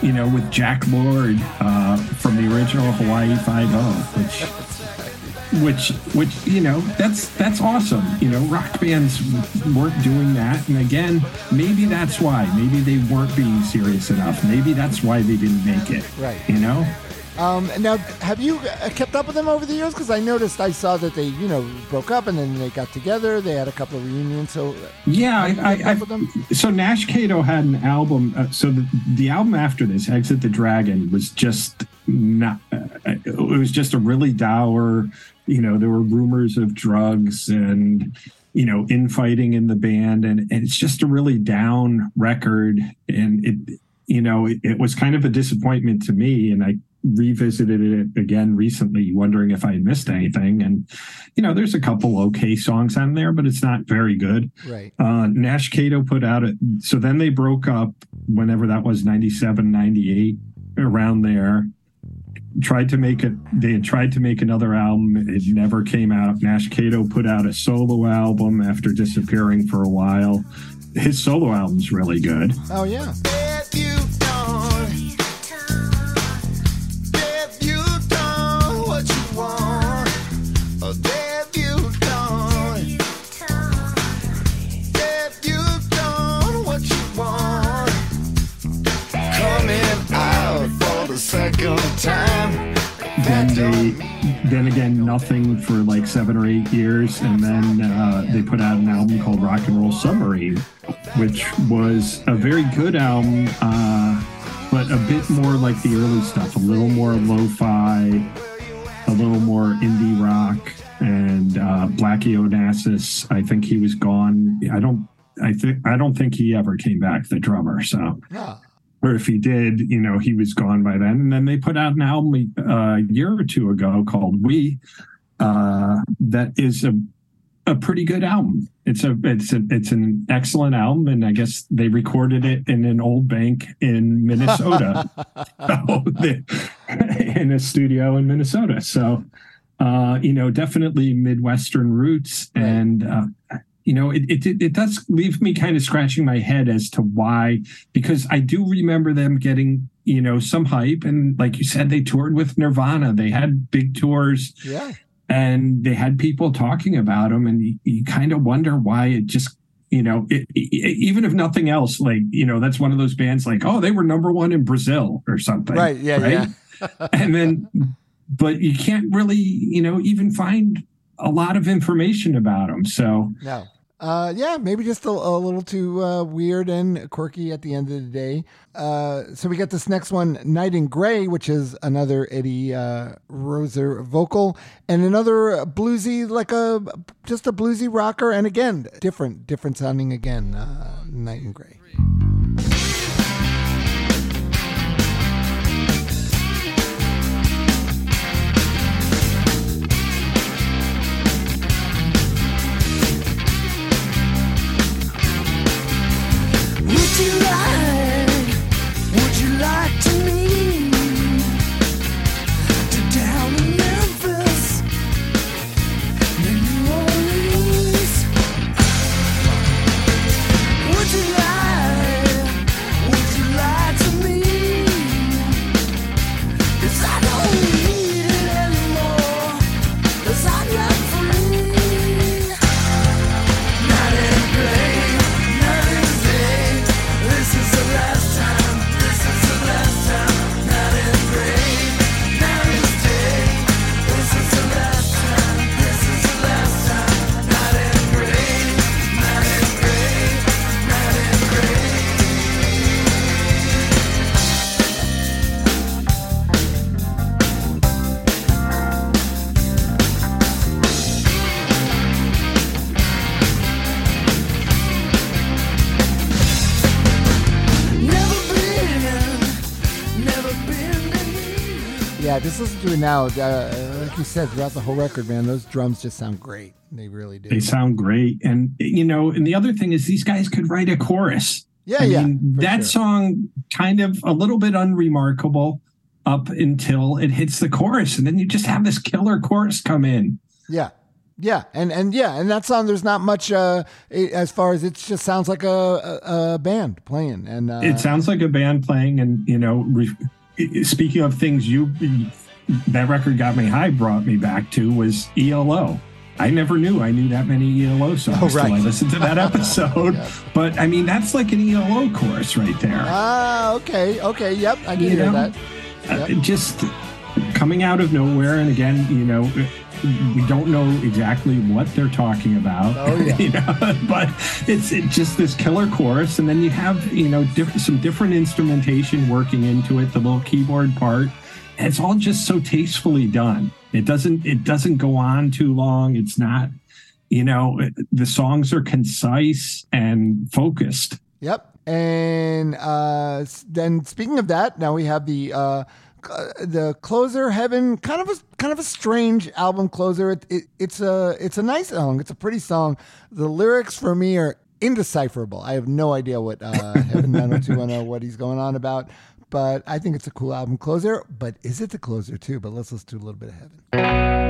you know, with Jack Lord uh, from the original Hawaii Five O, which. Which, which you know, that's that's awesome. You know, rock bands weren't doing that, and again, maybe that's why. Maybe they weren't being serious enough. Maybe that's why they didn't make it. Right. You know. Um, now, have you uh, kept up with them over the years? Because I noticed I saw that they, you know, broke up and then they got together. They had a couple of reunions. So, Yeah, I, I? I so Nash Kato had an album. Uh, so the, the album after this, Exit the Dragon, was just not. Uh, it was just a really dour. You know, there were rumors of drugs and you know infighting in the band, and, and it's just a really down record. And it, you know, it, it was kind of a disappointment to me, and I revisited it again recently wondering if i had missed anything and you know there's a couple okay songs on there but it's not very good right. uh, Nash Kato put out it. So then they broke up whenever that was 97, 98, around there. Tried to make it, they had tried to make another album. It never came out. Nash Kato put out a solo album after disappearing for a while. His solo album's really good. Oh, yeah. Then they, then again, nothing for like seven or eight years, and then uh, they put out an album called Rock and Roll Submarine, which was a very good album, uh, but a bit more like the early stuff, a little more lo-fi, a little more indie rock, and uh, Blackie Onassis. I think he was gone. I don't. I think I don't think he ever came back. The drummer. So Ah, or if he did, you know, he was gone by then. And then they put out an album uh, a year or two ago called "We," uh, that is a a pretty good album. It's a it's a it's an excellent album, and I guess they recorded it in an old bank in Minnesota, So they- in a studio in Minnesota. So, uh, you know, definitely Midwestern roots, and uh, you know, it, it it does leave me kind of scratching my head as to why, because I do remember them getting you know some hype, and like you said, they toured with Nirvana. They had big tours yeah. and they had people talking about them and you, you kind of wonder why it just you know it, it- even if nothing else like you know that's one of those bands like oh they were number one in brazil or something Right. Yeah. Yeah. and then but you can't really you know even find a lot of information about them so No. Uh, yeah, maybe just a, a little too uh, weird and quirky at the end of the day. Uh, so we got this next one, "Nite and Grey," which is another Eddie uh, Roeser vocal, and another bluesy, like a just a bluesy rocker, and again, different, different sounding again. Uh, "Nite and Grey." You like, would you like to meet just listen to it now. Uh, like you said, throughout the whole record, man, those drums just sound great. They really do. They sound great. And, you know, and the other thing is these guys could write a chorus. Yeah, I yeah, mean, that sure. song kind of a little bit unremarkable up until it hits the chorus. And then you just have this killer chorus come in. Yeah. Yeah, and and yeah, and that song. There's not much uh, it, as far as it just sounds like a, a, a band playing, and uh, it sounds like a band playing and you know re- speaking of things you that record got me high brought me back to was elo i never knew i knew that many elo songs Oh, right. till i listened to that episode but i mean that's like an elo chorus right there ah, okay, okay, yep, I can You hear know? that. Uh, Yep. just coming out of nowhere and again you know we don't know exactly what they're talking about Oh, yeah. you know but it's it just this killer chorus and then you have you know diff- some different instrumentation working into it the little keyboard part and it's all just so tastefully done it doesn't it doesn't go on too long it's not you know the songs are concise and focused Yep. And uh, then speaking of that, now we have the uh, c- the closer heaven kind of a kind of a strange album closer. It, it, it's a it's a nice song. It's a pretty song. The lyrics for me are indecipherable. I have no idea what uh, Heaven 90210 what he's going on about. But I think it's a cool album closer. But is it the closer too? But let's listen to a little bit of Heaven.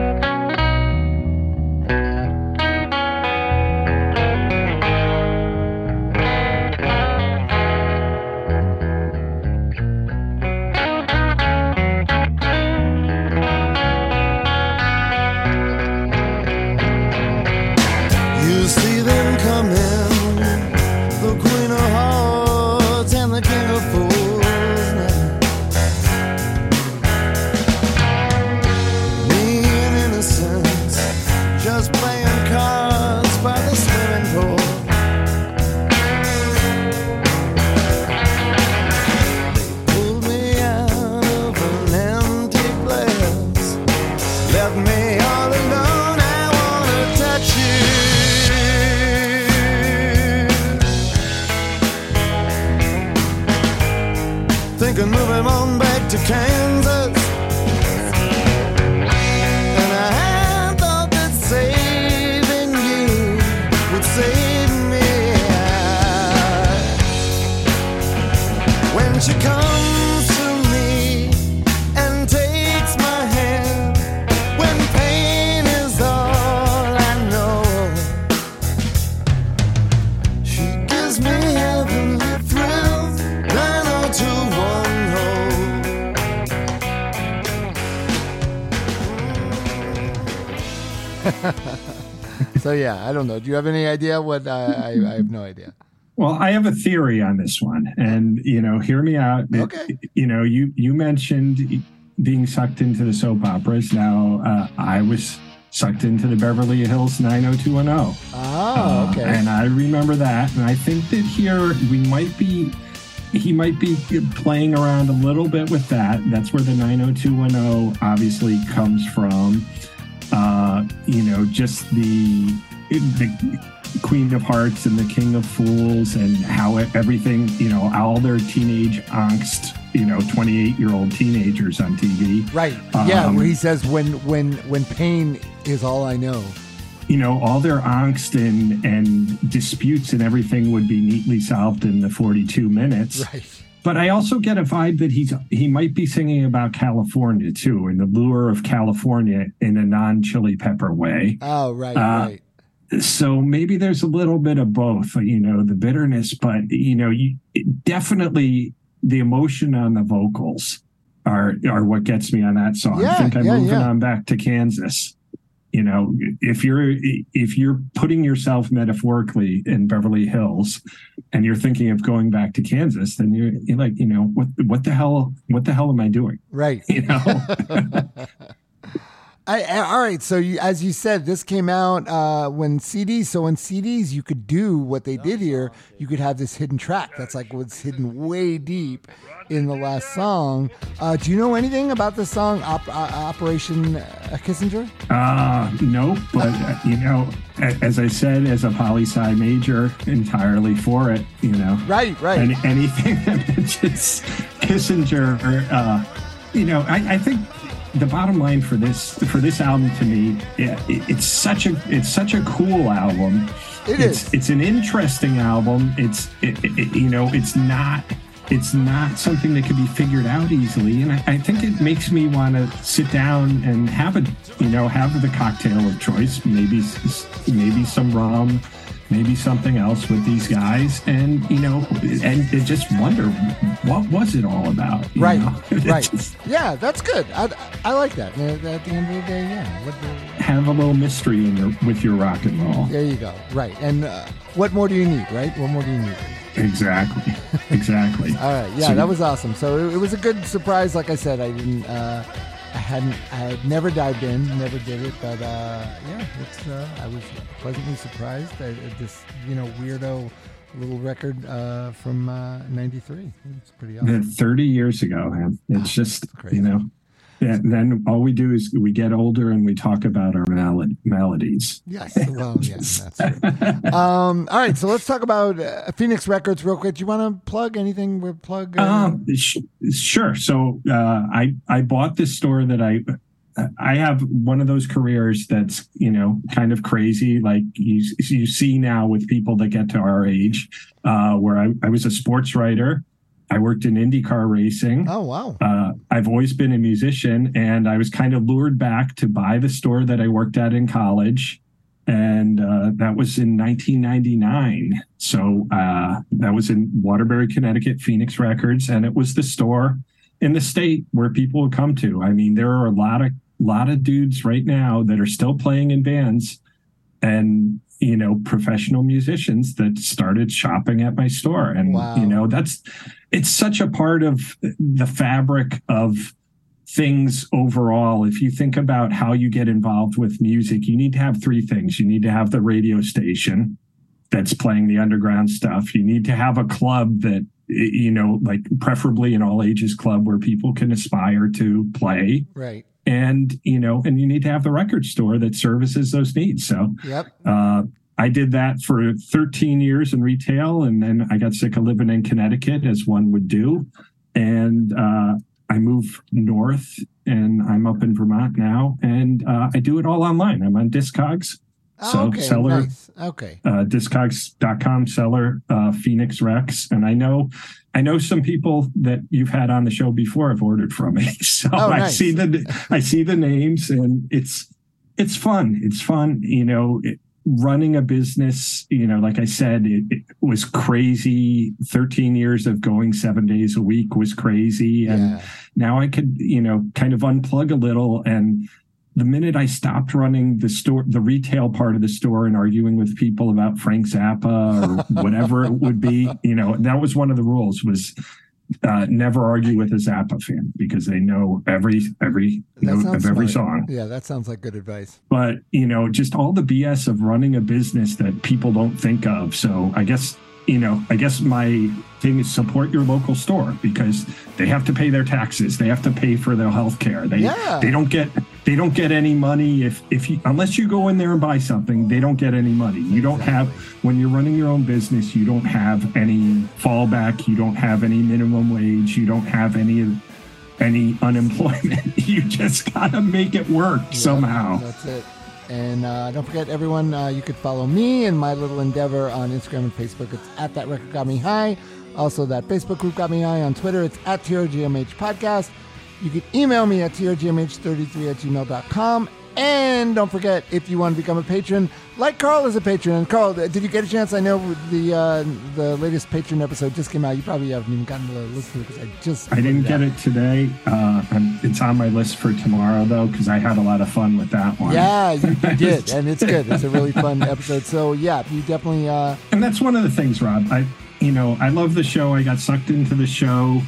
Yeah, I don't know. Do you have any idea what? I I, I have no idea. Well, I have a theory on this one, and you know, hear me out. It- Okay. You know, you you mentioned being sucked into the soap operas. Now, uh, I was sucked into the Beverly Hills 90210. Oh, Uh, okay. and I remember that, and I think that here we might be. He might be playing around a little bit with that. That's where the 90210 obviously comes from. You know, just the the Queen of Hearts and the King of Fools, and how everything, you know, all their teenage angst, you know, 28 year old teenagers on TV. Right. Yeah, Um, where he says when when when pain is all I know. you know, all their angst and and disputes and everything would be neatly solved in the 42 minutes. Right. But I also get a vibe that he's he might be singing about California too, and the lure of California in a non-chili pepper way. Oh, right, Uh, right. So maybe there's a little bit of both, you know, the bitterness, but you know, you definitely the emotion on the vocals are are what gets me on that song. Yeah, I think I'm yeah, moving yeah. on back to Kansas. You know, if you're if you're putting yourself metaphorically in Beverly Hills and you're thinking of going back to Kansas, then you're, you're like, you know, what what the hell what the hell am I doing? Right. You know? I, all right. So you, as you said, this came out uh, when CDs. So when CDs, you could do what they did here. You could have this hidden track that's like what's hidden way deep in the last song. Uh, do you know anything about the song Op- uh, Operation uh, Kissinger? Uh, no, but uh, you know, as I said, as a poli sci major, entirely for it. You know, Right. Right. And anything that mentions Kissinger, uh, you know, I, I think the bottom line for this for this album to me, it, it's such a it's such a cool album. It it's, is. It's an interesting album. It's it, it, you know it's not it's not something that can be figured out easily, and I, I think it makes me want to sit down and have a you know have the cocktail of choice, maybe maybe some rum. Maybe something else with these guys, and you know, and, just wonder what was it all about, Right, right. Just- Yeah, that's good. I, I like that. At the end of the day, yeah. What have a little mystery in your with your rock and roll. there you go. Right. And uh, what more do you need, right? What more do you need? Exactly, exactly. All right. Yeah, So- that was awesome. So it, it was a good surprise. Like I said, I didn't. Uh, I hadn't. I had never dived in. Never did it. But uh, yeah, it's. Uh, I was pleasantly surprised. At this, you know, weirdo little record uh, from '93. it's pretty awesome. Thirty years ago, man. It's just crazy. you know. Yeah, then all we do is we get older and we talk about our melod- melodies. Yes. Well, yeah, that's true. Um, all right. So let's talk about uh, Phoenix Records real quick. Do you want to plug anything? We plug. Uh, Um, sh- sure. So uh, I I bought this store that I I have one of those careers that's you know kind of crazy, like you you see now with people that get to our age, uh, where I, I was a sports writer. I worked in IndyCar racing. oh wow. Uh, I've always been a musician, and I was kind of lured back to buy the store that I worked at in college, and uh, that was in 1999. So uh, that was in Waterbury, Connecticut, Phoenix Records, and it was the store in the state where people would come to. I mean, there are a lot of lot of dudes right now that are still playing in bands, and you know, professional musicians that started shopping at my store, and Wow. you know, that's it's such a part of the fabric of things overall. If you think about how you get involved with music, you need to have three things. You need to have the radio station that's playing the underground stuff. You need to have a club that, you know, like preferably an all ages club where people can aspire to play. Right. And, you know, and you need to have the record store that services those needs. So, Yep. uh, I did that for 13 years in retail, and then I got sick of living in Connecticut, as one would do. And uh, I moved north, and I'm up in Vermont now, and uh, I do it all online. I'm on Discogs, Oh, So, okay. seller- Nice. Okay. uh, Discogs.com seller, uh, Phoenix Rex, and I know. I know some people that you've had on the show before have ordered from me, so Oh, I see the I see the names, and it's it's fun. It's fun, you know. It, running a business, you know, like I said, it, it was crazy. 13 years of going seven days a week was crazy. And Yeah. now I could, you know, kind of unplug a little. And the minute I stopped running the store, the retail part of the store and arguing with people about Frank Zappa or whatever it would be, you know, that was one of the rules was uh, never argue with a Zappa fan because they know every, every note of every smart. song Yeah, that sounds like good advice. but you know just all the bs of running a business that people don't think of so i guess you know i guess my thing is support your local store because they have to pay their taxes. They have to pay for their health care. They Yeah. they don't get they don't get any money if if you unless you go in there and buy something they don't get any money. You don't have when you're running your own business you don't have any fallback. You don't have any minimum wage. You don't have any any unemployment. You just gotta make it work somehow. That's it. And uh, don't forget, everyone, uh, you could follow me and my little endeavor on Instagram and Facebook. It's at That Record Got Me High. Also, that Facebook group got me high on Twitter. It's at TRGMH Podcast. You can email me at trgmh33 at gmail.com. And don't forget, if you want to become a patron, like Karl is a patron. And Karl, did you get a chance? I know the uh, the latest patron episode just came out. You probably haven't even gotten to listen to it because I just I didn't get it today. Uh, it's on my list for tomorrow, though, because I had a lot of fun with that one. Yeah, you, you did, and it's good. It's a really fun episode. So yeah, you definitely. Uh, and that's one of the things, Rob. I, you know, I love the show. I got sucked into the show,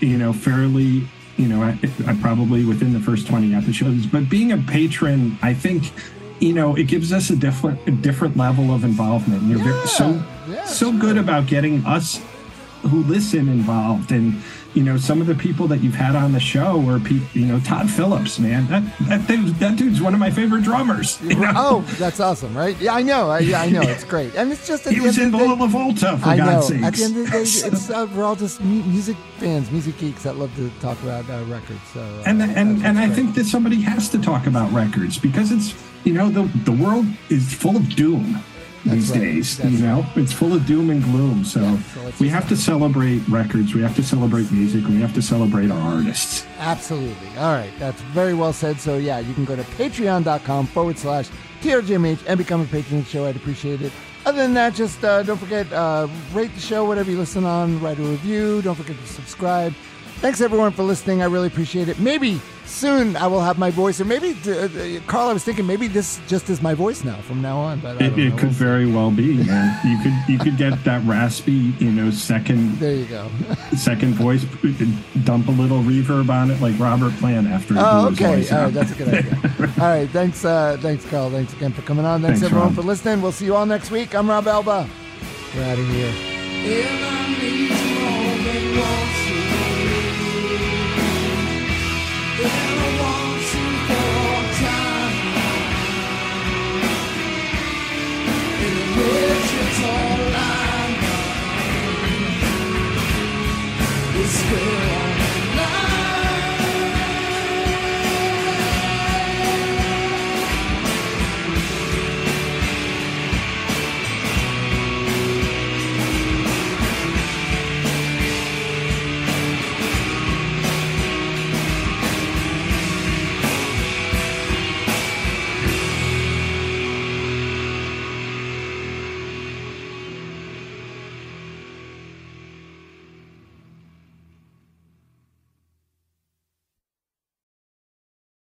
you know, fairly. You know, I, I probably within the first twenty episodes. But being a patron, I think, you know, it gives us a different, a different level of involvement. You're very, so, yeah, so good about getting us who listen involved and you know, some of the people that you've had on the show were people, you know, Todd Phillips, man. That that dude, that dude's one of my favorite drummers. you know? Oh, that's awesome, right? Yeah, I know. I, yeah, I know. It's great, and it's just at he the was end in the Lola Volta, for I know. God's sakes. At the end of the day, it's uh, we're all just music fans, music geeks that love to talk about uh, records. So, uh, and that's and and I think that somebody has to talk about records because it's you know the the world is full of doom these right. days. That's you know, it's full of doom and gloom. So, Yeah, so we have to celebrate records. We have to celebrate music. We have to celebrate our artists. Absolutely. All right. That's very well said. So, yeah, you can go to patreon.com forward slash TRGMH and become a patron of the show. I'd appreciate it. Other than that, just uh, don't forget, uh, rate the show, whatever you listen on, write a review. Don't forget to subscribe. Thanks, everyone, for listening. I really appreciate it. Maybe soon I will have my voice, or maybe, uh, uh, Karl, I was thinking maybe this just is my voice now from now on. But I It, don't it know. could very well be, man. You could you could get that raspy, you know, second There you go. second voice, dump a little reverb on it, like Robert Plant after. he Oh, okay. voice All that's a good idea. all right, thanks, uh, thanks, Karl. Thanks again for coming on. Thanks, Thanks, everyone Rob. for listening. We'll see you all next week. I'm Rob Elba. We're out of here. It's all I know. It's.